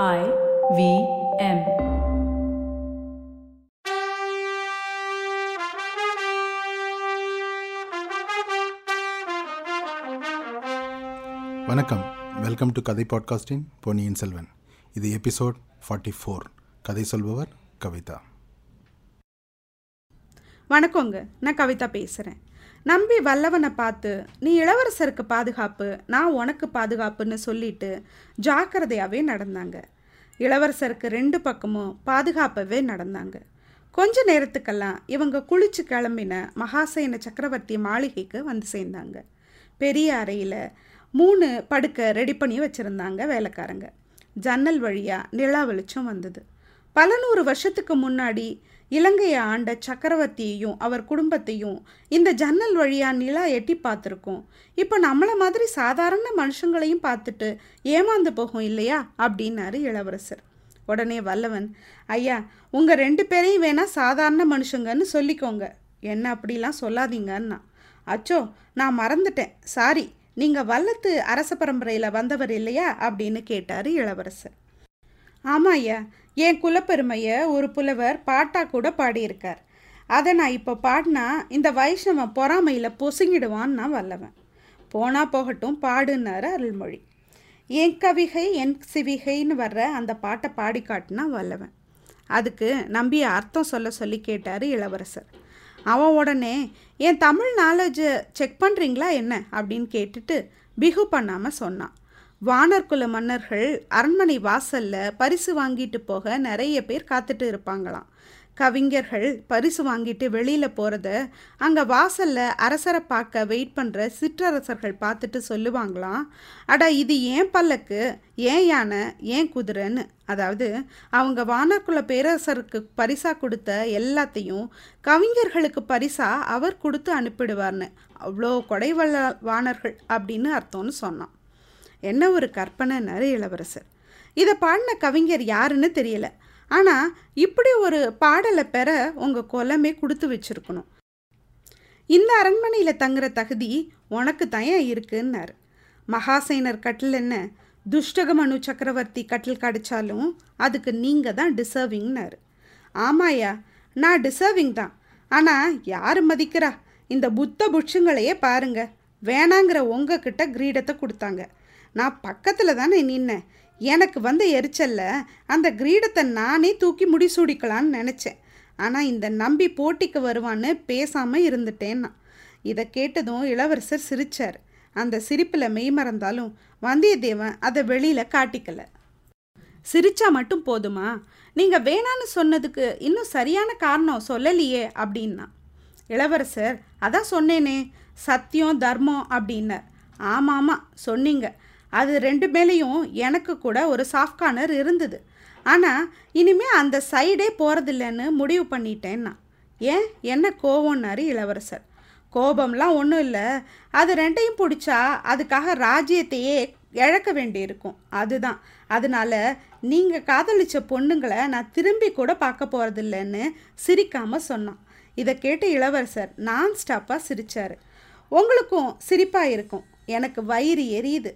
I V M. வணக்கம். Welcome to கதை பாட்காஸ்டின் பொன்னியின் செல்வன் இது எபிசோட் ஃபார்ட்டி ஃபோர் கதை சொல்பவர் கவிதா. வணக்கங்க. நான் கவிதா பேசுகிறேன் நம்பி வல்லவனை பார்த்து நீ இளவரசருக்கு பாதுகாப்பு நான் உனக்கு பாதுகாப்புன்னு சொல்லிட்டு ஜாக்கிரதையாகவே நடந்தாங்க. இளவரசருக்கு ரெண்டு பக்கமும் பாதுகாப்பவே நடந்தாங்க. கொஞ்ச நேரத்துக்கெல்லாம் இவங்க குளிச்சு கிளம்பின மகாசேன சக்கரவர்த்தி மாளிகைக்கு வந்து சேர்ந்தாங்க. பெரிய அறையில் மூணு படுக்கை ரெடி பண்ணி வச்சுருந்தாங்க வேலைக்காரங்க. ஜன்னல் வழியாக நிலா வெளிச்சம் வந்தது. பல நூறு வருஷத்துக்கு முன்னாடி இலங்கையை ஆண்ட சக்கரவர்த்தியையும் அவர் குடும்பத்தையும் இந்த ஜன்னல் வழியாக நிலா எட்டி பார்த்துருக்கோம். இப்போ நம்மளை மாதிரி சாதாரண மனுஷங்களையும் பார்த்துட்டு ஏமாந்து போகும் இல்லையா? அப்படின்னாரு இளவரசர். உடனே வல்லவன் ஐயா உங்கள் ரெண்டு பேரையும் வேணால் சாதாரண மனுஷங்கன்னு சொல்லிக்கோங்க. என்ன அப்படிலாம் சொல்லாதீங்கன்னா அச்சோ நான் மறந்துட்டேன். சாரி நீங்கள் வல்லத்து அரச பரம்பரையில் வந்தவர் இல்லையா? அப்படின்னு கேட்டார் இளவரசர். ஆமாம் ஐயா என் குலப்பெருமையை ஒரு புலவர் பாட்டா கூட பாடியிருக்கார். அதை நான் இப்போ பாடினா இந்த வைஷ்ணவன் பொறாமையில் பொசுங்கிடுவான்னு நான் வல்லவன். போனால் போகட்டும் பாடுன்னாரு அருள்மொழி. என் கவிகை என் சிவிகைன்னு வர்ற அந்த பாட்டை பாடி காட்டினா வல்லவன். அதுக்கு நம்பி அர்த்தம் சொல்ல சொல்லி கேட்டார் இளவரசர். அவன் உடனே என் தமிழ் நாலேஜை செக் பண்ணுறீங்களா என்ன? அப்படின்னு கேட்டுட்டு பிகு பண்ணாமல் சொன்னான். வானர்குல மன்னர்கள் அரண்மனை வாசலில் பரிசு வாங்கிட்டு போக நிறைய பேர் காத்துட்டு இருப்பாங்களாம். கவிஞர்கள் பரிசு வாங்கிட்டு வெளியில் போகிறத அங்கே வாசலில் அரசரை பார்க்க வெயிட் பண்ணுற சிற்றரசர்கள் பார்த்துட்டு சொல்லுவாங்களாம். அடா இது ஏன் பல்லக்கு? ஏன் யானை? ஏன் குதிரைன்னு? அதாவது அவங்க வானர்குல பேரரசருக்கு பரிசாக கொடுத்த எல்லாத்தையும் கவிஞர்களுக்கு பரிசாக அவர் கொடுத்து அனுப்பிடுவார்னு. அவ்வளோ கொடைவல்ல வானர்கள் அப்படின்னு அர்த்தம்னு சொன்னான். என்ன ஒரு கற்பனைன்னாரு இளவரசர். இதை பாடின கவிஞர் யாருன்னு தெரியல. ஆனால் இப்படி ஒரு பாடலை பெற உங்கள் குலமே கொடுத்து வச்சிருக்கணும். இந்த அரண்மனையில் தங்குற தகுதி உனக்கு தயா இருக்குன்னாரு. மகாசேனர் கட்டில் என்ன? துஷ்டகமனு சக்கரவர்த்தி கட்டில் கடிச்சாலும் அதுக்கு நீங்கள் தான் டிசர்விங்னாரு ஆமாயா நான் டிசர்விங் தான். ஆனால் யார் மதிக்கிறா? இந்த புத்த புட்சங்களையே பாருங்கள் வேணாங்கிற உங்ககிட்ட கிரீடத்தை கொடுத்தாங்க. நான் பக்கத்தில் தானே நின்னேன். எனக்கு வந்த எரிச்சலில் அந்த கிரீடத்தை நானே தூக்கி முடிசூடிக்கலான்னு நினச்சேன். ஆனால் இந்த நம்பி போட்டிக்கு வருவான்னு பேசாமல் இருந்துட்டேன் நான் இதை கேட்டதும் இளவரசர் சிரிச்சார். அந்த சிரிப்பில் மெய்மறந்தாலும் வந்தியத்தேவன் அதை வெளியில் காட்டிக்கல. சிரிச்சா மட்டும் போதுமா? நீங்கள் வேணான்னு சொன்னதுக்கு இன்னும் சரியான காரணம் சொல்லலையே அப்படின்னா. இளவரசர் அதான் சொன்னேனே சத்தியம் தர்மம் அப்படின்னார். ஆமாம் சொன்னீங்க. அது ரெண்டு மேலேயும் எனக்கு கூட ஒரு சாஃப்ட் கார்னர் இருந்தது. ஆனால் இனிமேல் அந்த சைடே போகிறதில்லன்னு முடிவு பண்ணிட்டேன்னா. ஏன்? என்ன கோவம்னாரு இளவரசர். கோபம்லாம் ஒன்றும் இல்லை. அது ரெண்டையும் பிடிச்சா அதுக்காக ராஜ்யத்தையே இழக்க வேண்டியிருக்கும். அதுதான். அதனால நீங்கள் காதலிச்ச பொண்ணுங்களை நான் திரும்பி கூட பார்க்க போகிறதில்லன்னு சிரிக்காமல் சொன்னான். இதை கேட்டு இளவரசர் நான் ஸ்டாப்பாக சிரித்தார் உங்களுக்கும் சிரிப்பாக இருக்கும். எனக்கு வயிறு எரியுது.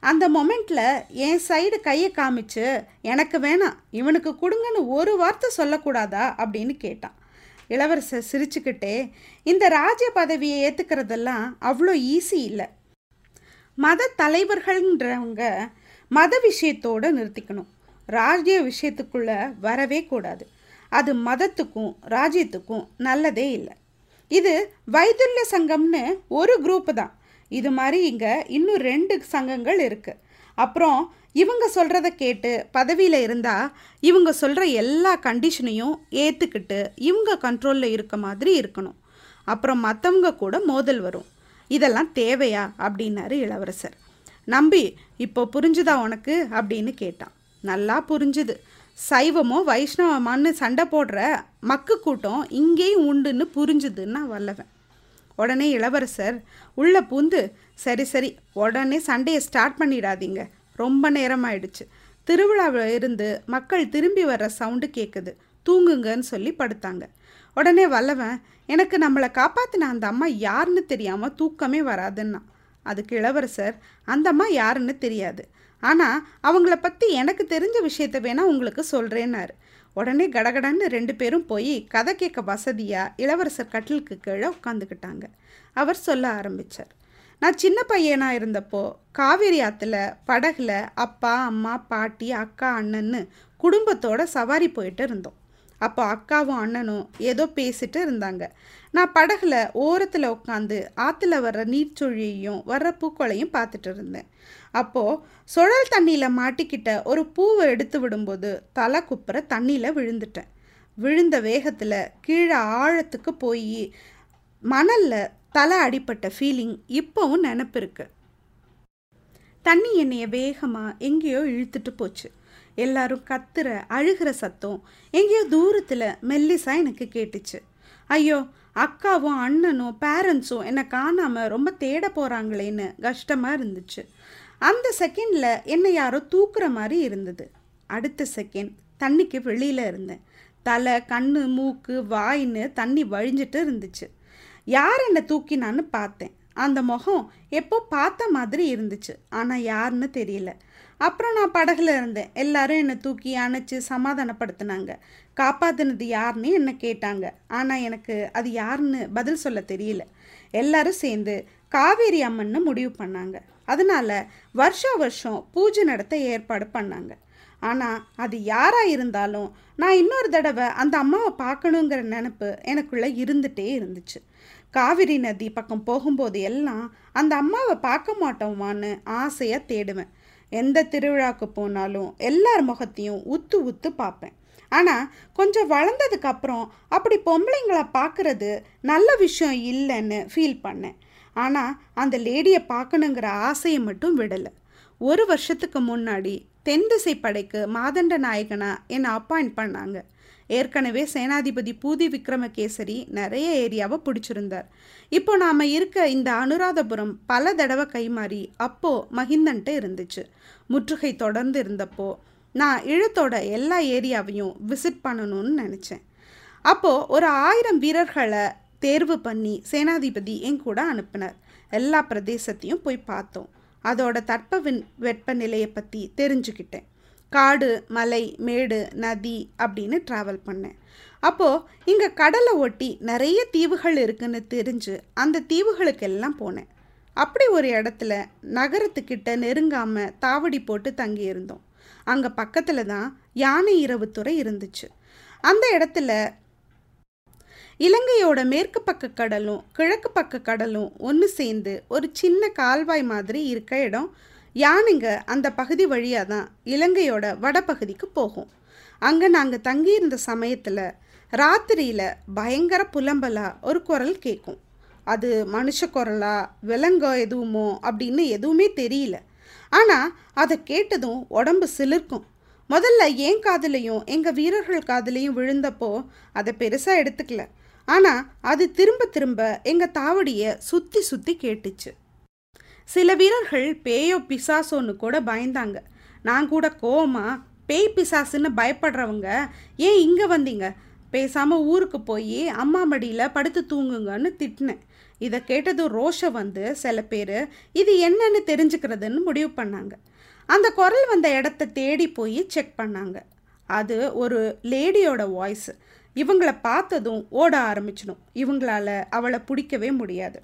அந்த மொமெண்ட்டில் என் சைடு கையை காமிச்சு எனக்கு வேணாம். இவனுக்கு கொடுங்கன்னு ஒரு வார்த்தை சொல்லக்கூடாதா? அப்படின்னு கேட்டான். இளவரசர் சிரிச்சுக்கிட்டே இந்த ராஜ்ய பதவியை ஏற்றுக்கிறதெல்லாம் அவ்வளோ ஈஸி இல்லை. மத தலைவர்கள்ன்றவங்க மத விஷயத்தோடு நிறுத்திக்கணும். ராஜ்ய விஷயத்துக்குள்ளே வரவே கூடாது. அது மதத்துக்கும் ராஜ்யத்துக்கும் நல்லதே இல்லை. இது வைதுல்ய சங்கம்னு ஒரு குரூப்பு தான். இது மாதிரி இங்கே இன்னும் ரெண்டு சங்கங்கள் இருக்குது அப்புறம் இவங்க சொல்கிறத கேட்டு பதவியில் இருந்தால் இவங்க சொல்கிற எல்லா கண்டிஷனையும் ஏற்றுக்கிட்டு இவங்க கண்ட்ரோலில் இருக்க மாதிரி இருக்கணும். அப்புறம் மற்றவங்க கூட மோதல் வரும். இதெல்லாம் தேவையா? அப்படின்னாரு இளவரசர். நம்பி இப்போ புரிஞ்சுதா உனக்கு? அப்படின்னு கேட்டான். நல்லா புரிஞ்சுது. சைவமோ வைஷ்ணவமானு சண்டை போடுற மக்கு கூட்டம் இங்கேயும் உண்டுன்னு புரிஞ்சுதுன்னா வல்லவன். உடனே இளவரசர் உள்ளே பூந்து சரி சரி உடனே சண்டையை ஸ்டார்ட் பண்ணிடாதீங்க. ரொம்ப நேரம் ஆயிடுச்சு திருவிழாவில் இருந்து மக்கள் திரும்பி வர்ற சவுண்டு கேட்குது தூங்குங்கன்னு சொல்லி படுத்தாங்க. உடனே வல்லவன் எனக்கு நம்மளை காப்பாற்றின அந்த அம்மா யாருன்னு தெரியாமல் தூக்கமே வராதுன்னா அதுக்கு இளவரசர் அந்தம்மா யாருன்னு தெரியாது. ஆனால் அவங்கள பற்றி எனக்கு தெரிஞ்ச விஷயத்த வேணால் உங்களுக்கு சொல்கிறேன்னாரு உடனே கடகடன்னு ரெண்டு பேரும் போய் கதை கேட்க வசதியாக இளவரசர் கட்டிலுக்கு கீழே உட்காந்துக்கிட்டாங்க அவர் சொல்ல ஆரம்பித்தார் நான் சின்ன பையனாக இருந்தப்போ காவேரி ஆற்றுல படகுல அப்பா அம்மா பாட்டி அக்கா அண்ணன்னு குடும்பத்தோட சவாரி போயிட்டு இருந்தோம். அப்போ அக்காவும் அண்ணனும் ஏதோ பேசிட்டு இருந்தாங்க. நான் படகுல ஓரத்தில் உட்காந்து ஆற்றுல வர்ற நீர்ச்சொழியையும் வர்ற பூக்களையும் பார்த்துட்டு இருந்தேன். அப்போது சுழல் தண்ணியில் மாட்டிக்கிட்ட ஒரு பூவை எடுத்து விடும்போது தலை குப்புற தண்ணியில் விழுந்துட்டேன். விழுந்த வேகத்தில் கீழே ஆழத்துக்கு போய் மணலில் தலை அடிப்பட்ட ஃபீலிங் இப்போவும் நினப்பு இருக்கு. தண்ணி என்னைய வேகமாக எங்கேயோ இழுத்துட்டு போச்சு. எல்லாரும் கத்துற அழுகிற சத்தம் எங்கேயோ தூரத்தில் மெல்லிசா எனக்கு கேட்டுச்சு. ஐயோ அக்காவும் அண்ணனும் பேரண்ட்ஸும் என்னை காணாமல் ரொம்ப தேட போகிறாங்களேன்னு கஷ்டமாக இருந்துச்சு. அந்த செகண்டில் என்னை யாரோ தூக்குற மாதிரி இருந்தது. அடுத்த செகண்ட் தண்ணிக்கு வெளியில் இருந்தேன். தலை கண்ணு மூக்கு வாயின்னு தண்ணி வழிஞ்சிட்டு இருந்துச்சு. யார் என்னை தூக்கினான்னு பார்த்தேன். அந்த முகம் எப்போ பார்த்த மாதிரி இருந்துச்சு. ஆனால் யாருன்னு தெரியல. அப்புறம் நான் படகுல இருந்தேன். எல்லாரும் என்னை தூக்கி அணைச்சி சமாதானப்படுத்தினாங்க. காப்பாத்தினது யாருன்னு என்னை கேட்டாங்க. ஆனால் எனக்கு அது யாருன்னு பதில் சொல்ல தெரியல. எல்லாரும் சேர்ந்து காவேரி அம்மன்னு முடிவு பண்ணாங்க. அதனால வருஷா வருஷம் பூஜை நடத்த ஏற்பாடு பண்ணாங்க. ஆனால் அது யாராக இருந்தாலும் நான் இன்னொரு தடவை அந்த அம்மாவை பார்க்கணுங்கிற நினப்பு எனக்குள்ளே இருந்துகிட்டே இருந்துச்சு. காவிரி நதி பக்கம் போகும்போது எல்லாம் அந்த அம்மாவை பார்க்க மாட்டோமான்னு ஆசையாக தேடுவேன். எந்த திருவிழாவுக்கு போனாலும் எல்லார் முகத்தையும் உத்து உத்து பார்ப்பேன். ஆனால் கொஞ்சம் வளர்ந்ததுக்கப்புறம் அப்படி பொம்பளைங்களை பார்க்குறது நல்ல விஷயம் இல்லைன்னு ஃபீல் பண்ணேன். ஆனால் அந்த லேடியை பார்க்கணுங்கிற ஆசையை மட்டும் விடலை. ஒரு வருஷத்துக்கு முன்னாடி தென் திசை படைக்கு மாதண்ட நாயகனாக என்னை அப்பாயிண்ட் பண்ணாங்க. ஏற்கனவே சேனாதிபதி பூதி விக்ரமகேசரி நிறைய ஏரியாவை பிடிச்சிருந்தார். இப்போ நாம் இருக்க இந்த அனுராதபுரம் பல தடவை கைமாறி அப்போது மகிந்தன்ட்டு இருந்துச்சு. முற்றுகை தொடர்ந்து இருந்தப்போ நான் இழுத்தோட எல்லா ஏரியாவையும் விசிட் பண்ணணும்னு நினச்சேன். அப்போது ஒரு ஆயிரம் வீரர்களை தேர்வு பண்ணி சேனாதிபதி என் கூட அனுப்பினார். எல்லா பிரதேசத்தையும் போய் பார்த்தோம். அதோட தட்ப வெப்பநிலையை பற்றி தெரிஞ்சுக்கிட்டேன். காடு மலை மேடு நதி அப்படின்னு ட்ராவல் பண்ணேன். அப்போது இங்கே கடலை ஒட்டி நிறைய தீவுகள் இருக்குன்னு தெரிஞ்சு அந்த தீவுகளுக்கெல்லாம் போனேன். அப்படி ஒரு இடத்துல நகரத்துக்கிட்ட நெருங்காமல் தாவடி போட்டு தங்கியிருந்தோம். அங்கே பக்கத்தில் தான் யானை இரவுத்துறை இருந்துச்சு. அந்த இடத்துல இலங்கையோட மேற்கு பக்க கடலும் கிழக்கு பக்க கடலும் ஒன்று சேர்ந்து ஒரு சின்ன கால்வாய் மாதிரி இருக்க இடம். யானைங்க அந்த பகுதி வழியாக தான் இலங்கையோட வடபகுதிக்கு போகும். அங்கே நாங்கள் தங்கியிருந்த சமயத்தில் ராத்திரியில் பயங்கர புலம்பலாக ஒரு குரல் கேட்கும் அது மனுஷ குரலா விலங்கோ எதுவுமோ அப்படின்னு எதுவுமே தெரியல. ஆனால் அதை கேட்டதும் உடம்பு சிலிர்க்கும். முதல்ல என் காதலையும் எங்கள் வீரர்கள் காதலையும் விழுந்தப்போ அதை பெருசாக எடுத்துக்கல. ஆனால் அது திரும்ப திரும்ப எங்கள் தாவடியை சுற்றி சுற்றி கேட்டுச்சு. சில வீரர்கள் பேயோ பிசாசோன்னு கூட பயந்தாங்க. நான் கூட கோமா பேய் பிசாசுன்னு பயப்படுறவங்க ஏன் இங்கே வந்தீங்க? பேசாமல் ஊருக்கு போய் அம்மா மடியில் படுத்து தூங்குங்கன்னு திட்டினேன். இதை கேட்டதும் ரோஷம் வந்து சில பேர் இது என்னன்னு தெரிஞ்சுக்கிறதுன்னு முடிவு பண்ணாங்க. அந்த குரல் வந்த இடத்த தேடி போய் செக் பண்ணாங்க. அது ஒரு லேடியோட வாய்ஸ். இவங்கள பார்த்ததும் ஓட ஆரம்பிச்சிடும். இவங்களால அவளை பிடிக்கவே முடியாது.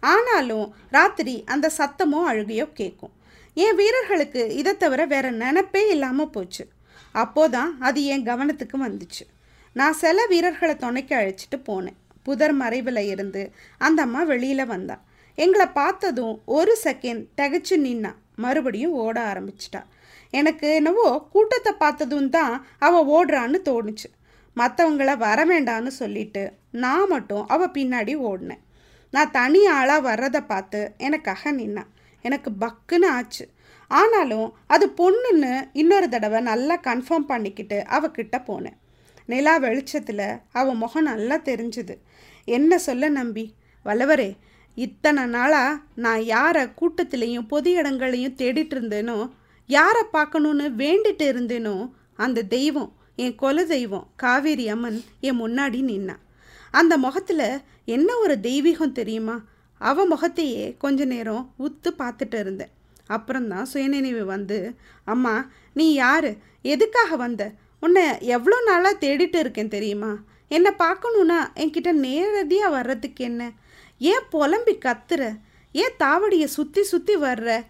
ஆனாலும் ராத்திரி அந்த சத்தமோ அழுகையோ கேட்கும் என் வீரர்களுக்கு இதை தவிர வேற நினப்பே இல்லாமல் போச்சு. அப்போதான் அது என் கவனத்துக்கு வந்துச்சு. நான் சில வீரர்களை துணைக்கு அழைச்சிட்டு போனேன். புதர் மறைவில் இருந்து அந்த அம்மா வெளியில் வந்தா. எங்களை பார்த்ததும் ஒரு செகண்ட் தகச்சு நின்னா. மறுபடியும் ஓட ஆரம்பிச்சிட்டா. எனக்கு என்னவோ கூட்டத்தை பார்த்ததும் தான் அவள் ஓடுறான்னு தோணுச்சு. மற்றவங்கள வர வேண்டான்னு சொல்லிட்டு நான் மட்டும் அவள் பின்னாடி ஓடினேன். நான் தனி ஆளாக வர்றதை பார்த்து எனக்காக நின்னான் எனக்கு பக்குன்னு ஆச்சு. ஆனாலும் அது பொண்ணுன்னு இன்னொரு தடவை நல்லா கன்ஃபார்ம் பண்ணிக்கிட்டு அவகிட்ட போனேன். நிலா வெளிச்சத்தில் அவள் முகம் நல்லா தெரிஞ்சுது. என்ன சொல்ல நம்பி? வல்லவரே இத்தனை நாளாக நான் யாரை கூட்டத்திலையும் பொது இடங்களையும் தேடிட்டு இருந்தேனோ யாரை பார்க்கணுன்னு வேண்டிட்டு இருந்தேனோ அந்த தெய்வம் என் குல தெய்வம் காவேரி அம்மன் என் முன்னாடி நின்னான் அந்த முகத்தில் என்ன ஒரு தெய்வீகம் தெரியுமா? அவ முகத்தையே கொஞ்ச நேரம் உத்து பார்த்துட்டு இருந்தேன். அப்புறம்தான் சுயநினைவு வந்து அம்மா நீ யார்? எதுக்காக வந்த? உன்னை எவ்வளோ நாளாக தேடிட்டு இருக்கேன் தெரியுமா? என்னை பார்க்கணுன்னா என்கிட்ட நேரடியாக வர்றதுக்கு என்ன? ஏன் புலம்பி கத்துற? ஏன் தாவடியை சுற்றி சுற்றி வர்ற?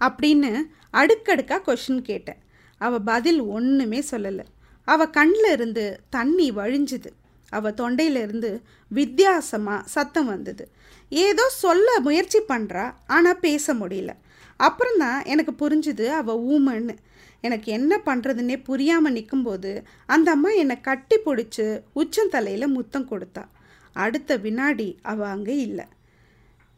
அப்படின்னு அடுக்கடுக்காக கொஷின் கேட்டேன். அவள் பதில் ஒன்றுமே சொல்லலை. அவள் கண்ணில் இருந்து தண்ணி வழிஞ்சுது. அவள் தொண்டையிலிருந்து வித்தியாசமாக சத்தம் வந்தது. ஏதோ சொல்ல முயற்சி பண்ணுறா ஆனால் பேச முடியல. அப்புறம்தான் எனக்கு புரிஞ்சுது அவள் ஊமன்னு எனக்கு என்ன பண்ணுறதுன்னே புரியாமல் நிற்கும்போது அந்த அம்மா என்னை கட்டி பிடிச்சி உச்சந்தலையில் முத்தம் கொடுத்தா. அடுத்த வினாடி அவள் அங்கே இல்லை.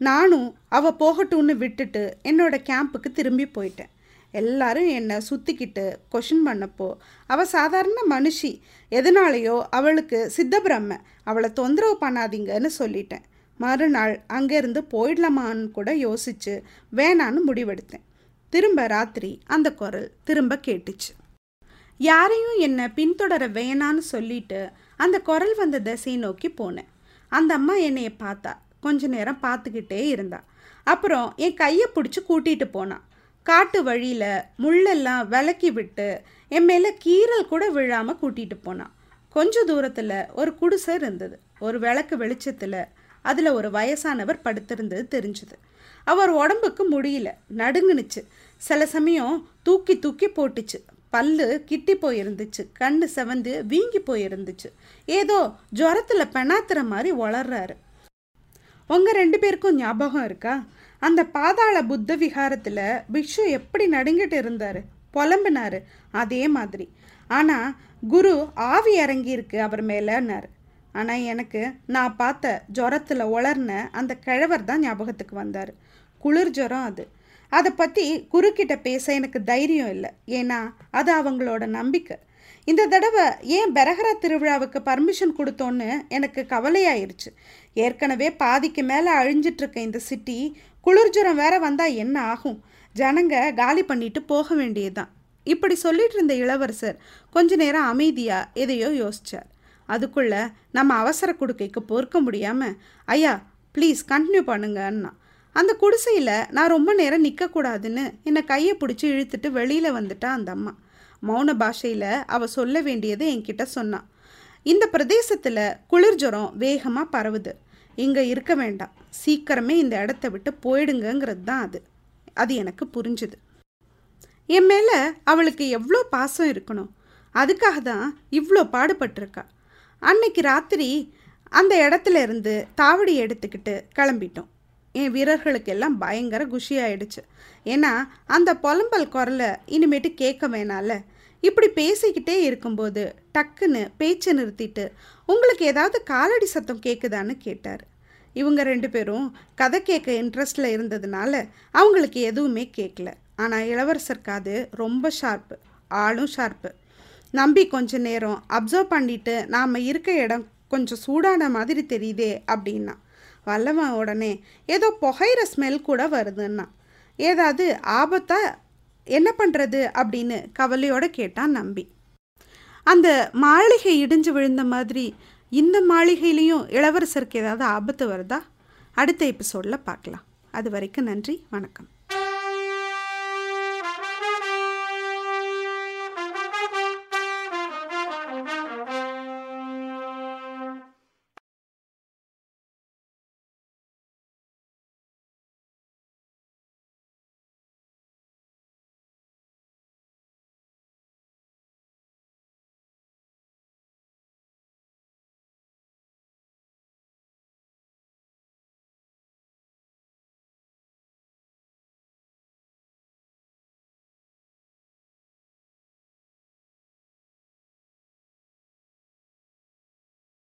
நானும் அவள் போகட்டும்னு விட்டுட்டு என்னோடய கேம்புக்கு திரும்பி போயிட்டேன். எல்லாரும் என்னை சுற்றிக்கிட்டு கொஷின் பண்ணப்போ அவள் சாதாரண மனுஷி. எதனாலேயோ அவளுக்கு சித்தபிரம்ம அவளை தொந்தரவு பண்ணாதீங்கன்னு சொல்லிட்டேன். மறுநாள் அங்கேருந்து போயிடலாமான்னு கூட யோசிச்சு வேணான்னு முடிவெடுத்தேன். திரும்ப ராத்திரி அந்த குரல் திரும்ப கேட்டுச்சு. யாரையும் என்னை பின்தொடர வேணான்னு சொல்லிட்டு அந்த குரல் வந்த திசையை நோக்கி போனேன். அந்த அம்மா என்னையை பார்த்தா கொஞ்ச நேரம் பார்த்துக்கிட்டே இருந்தா. அப்புறம் என் கையை பிடிச்சி கூட்டிகிட்டு போனான் காட்டு வழியில் முள்ளெல்லாம் விலக்கி விட்டு என் மேலே கீரல் கூட விழாமல் கூட்டிகிட்டு போனான் கொஞ்ச தூரத்தில் ஒரு குடிசை இருந்தது. ஒரு விளக்கு வெளிச்சத்தில் அதில் ஒரு வயசானவர் படுத்திருந்தது தெரிஞ்சுது. அவர் உடம்புக்கு முடியல. நடுங்குனுச்சு. சில சமயம் தூக்கி தூக்கி போட்டுச்சு. பல்லு கிட்டி போயிருந்துச்சு. கண்ணு செவந்து வீங்கி போயிருந்துச்சு. ஏதோ ஜுரத்தில் பெணாத்துற மாதிரி வளர்றாரு. உங்கள் ரெண்டு பேருக்கும் ஞாபகம் இருக்கா? அந்த பாதாள புத்த விகாரத்தில் பிக்ஷு எப்படி நடுங்கிட்டு இருந்தார்? புலம்பினார். அதே மாதிரி. ஆனால் குரு ஆவி இறங்கியிருக்கு அவர் மேலேன்னார். ஆனால் எனக்கு நான் பார்த்த ஜுரத்தில் உளர்ன அந்த கிழவர் தான் ஞாபகத்துக்கு வந்தார். குளிர் ஜுரம் அது. அதை பற்றி குருக்கிட்ட பேச எனக்கு தைரியம் இல்லை. ஏன்னா அது அவங்களோட நம்பிக்கை. இந்த தடவை ஏன் பெரகரா திருவிழாவுக்கு பர்மிஷன் கொடுத்தோன்னு எனக்கு கவலையாயிருச்சு. ஏற்கனவே பாதிக்கு மேலே அழிஞ்சிட்ருக்க இந்த சிட்டி குளிர்ஜுரம் வேற வந்தால் என்ன ஆகும்? ஜனங்க காலி பண்ணிட்டு போக வேண்டியதுதான். இப்படி சொல்லிட்டு இருந்த இளவரசர் கொஞ்ச நேரம் அமைதியாக எதையோ யோசிச்சார். அதுக்குள்ள நம்ம அவசர குடுக்கைக்கு பொறுக்க முடியாமல் ஐயா ப்ளீஸ் கண்டினியூ பண்ணுங்கன்னா அந்த குடிசையில் நான் ரொம்ப நேரம் நிற்கக்கூடாதுன்னு என்னை கையை பிடிச்சி இழுத்துட்டு வெளியில் வந்துட்டா அந்த அம்மா. மௌன பாஷையில் அவள் சொல்ல வேண்டியது என்கிட்ட சொன்னான் இந்த பிரதேசத்தில் குளிர் ஜுரம் வேகமாக பரவுது. இங்கே இருக்க வேண்டாம். சீக்கிரமே இந்த இடத்த விட்டு போயிடுங்கிறது தான் அது. அது எனக்கு புரிஞ்சுது. என் மேலே அவளுக்கு எவ்வளோ பாசம் இருக்கணும். அதுக்காக தான் இவ்வளோ பாடுபட்டிருக்கா. அன்னைக்கு ராத்திரி அந்த இடத்துல இருந்து தாவடி எடுத்துக்கிட்டு கிளம்பிட்டோம். என் வீரர்களுக்கெல்லாம் பயங்கர குஷி ஆயிடுச்சு ஏன்னா அந்த புலம்பல் குரலை இனிமேட்டு கேட்க வேணால இப்படி பேசிக்கிட்டே இருக்கும்போது டக்குன்னு பேச்சை நிறுத்திட்டு உங்களுக்கு ஏதாவது காலடி சத்தம் கேட்குதான்னு கேட்டார். இவங்க ரெண்டு பேரும் கதை கேட்க இன்ட்ரெஸ்டில் இருந்ததுனால அவங்களுக்கு எதுவுமே கேட்கல ஆனால் இளவரசர் காது ரொம்ப ஷார்ப்பு ஆளும் ஷார்ப்பு நம்பி கொஞ்ச நேரம் அப்சர்வ் பண்ணிட்டு நாம் இருக்க இடம் கொஞ்சம் சூடான மாதிரி தெரியுதே அப்படின்னா. வல்லவன் உடனே ஏதோ புகையிற ஸ்மெல் கூட வருதுன்னா. ஏதாவது ஆபத்தாக என்ன பண்ணுறது அப்படின்னு கவலையோடு கேட்டான் நம்பி. அந்த மாளிகை இடிஞ்சு விழுந்த மாதிரி இந்த மாளிகையிலையும் இளவரசருக்கு ஏதாவது ஆபத்து வருதா? அடுத்த எபிசோடில் பார்க்கலாம். அது வரைக்கும் நன்றி வணக்கம்.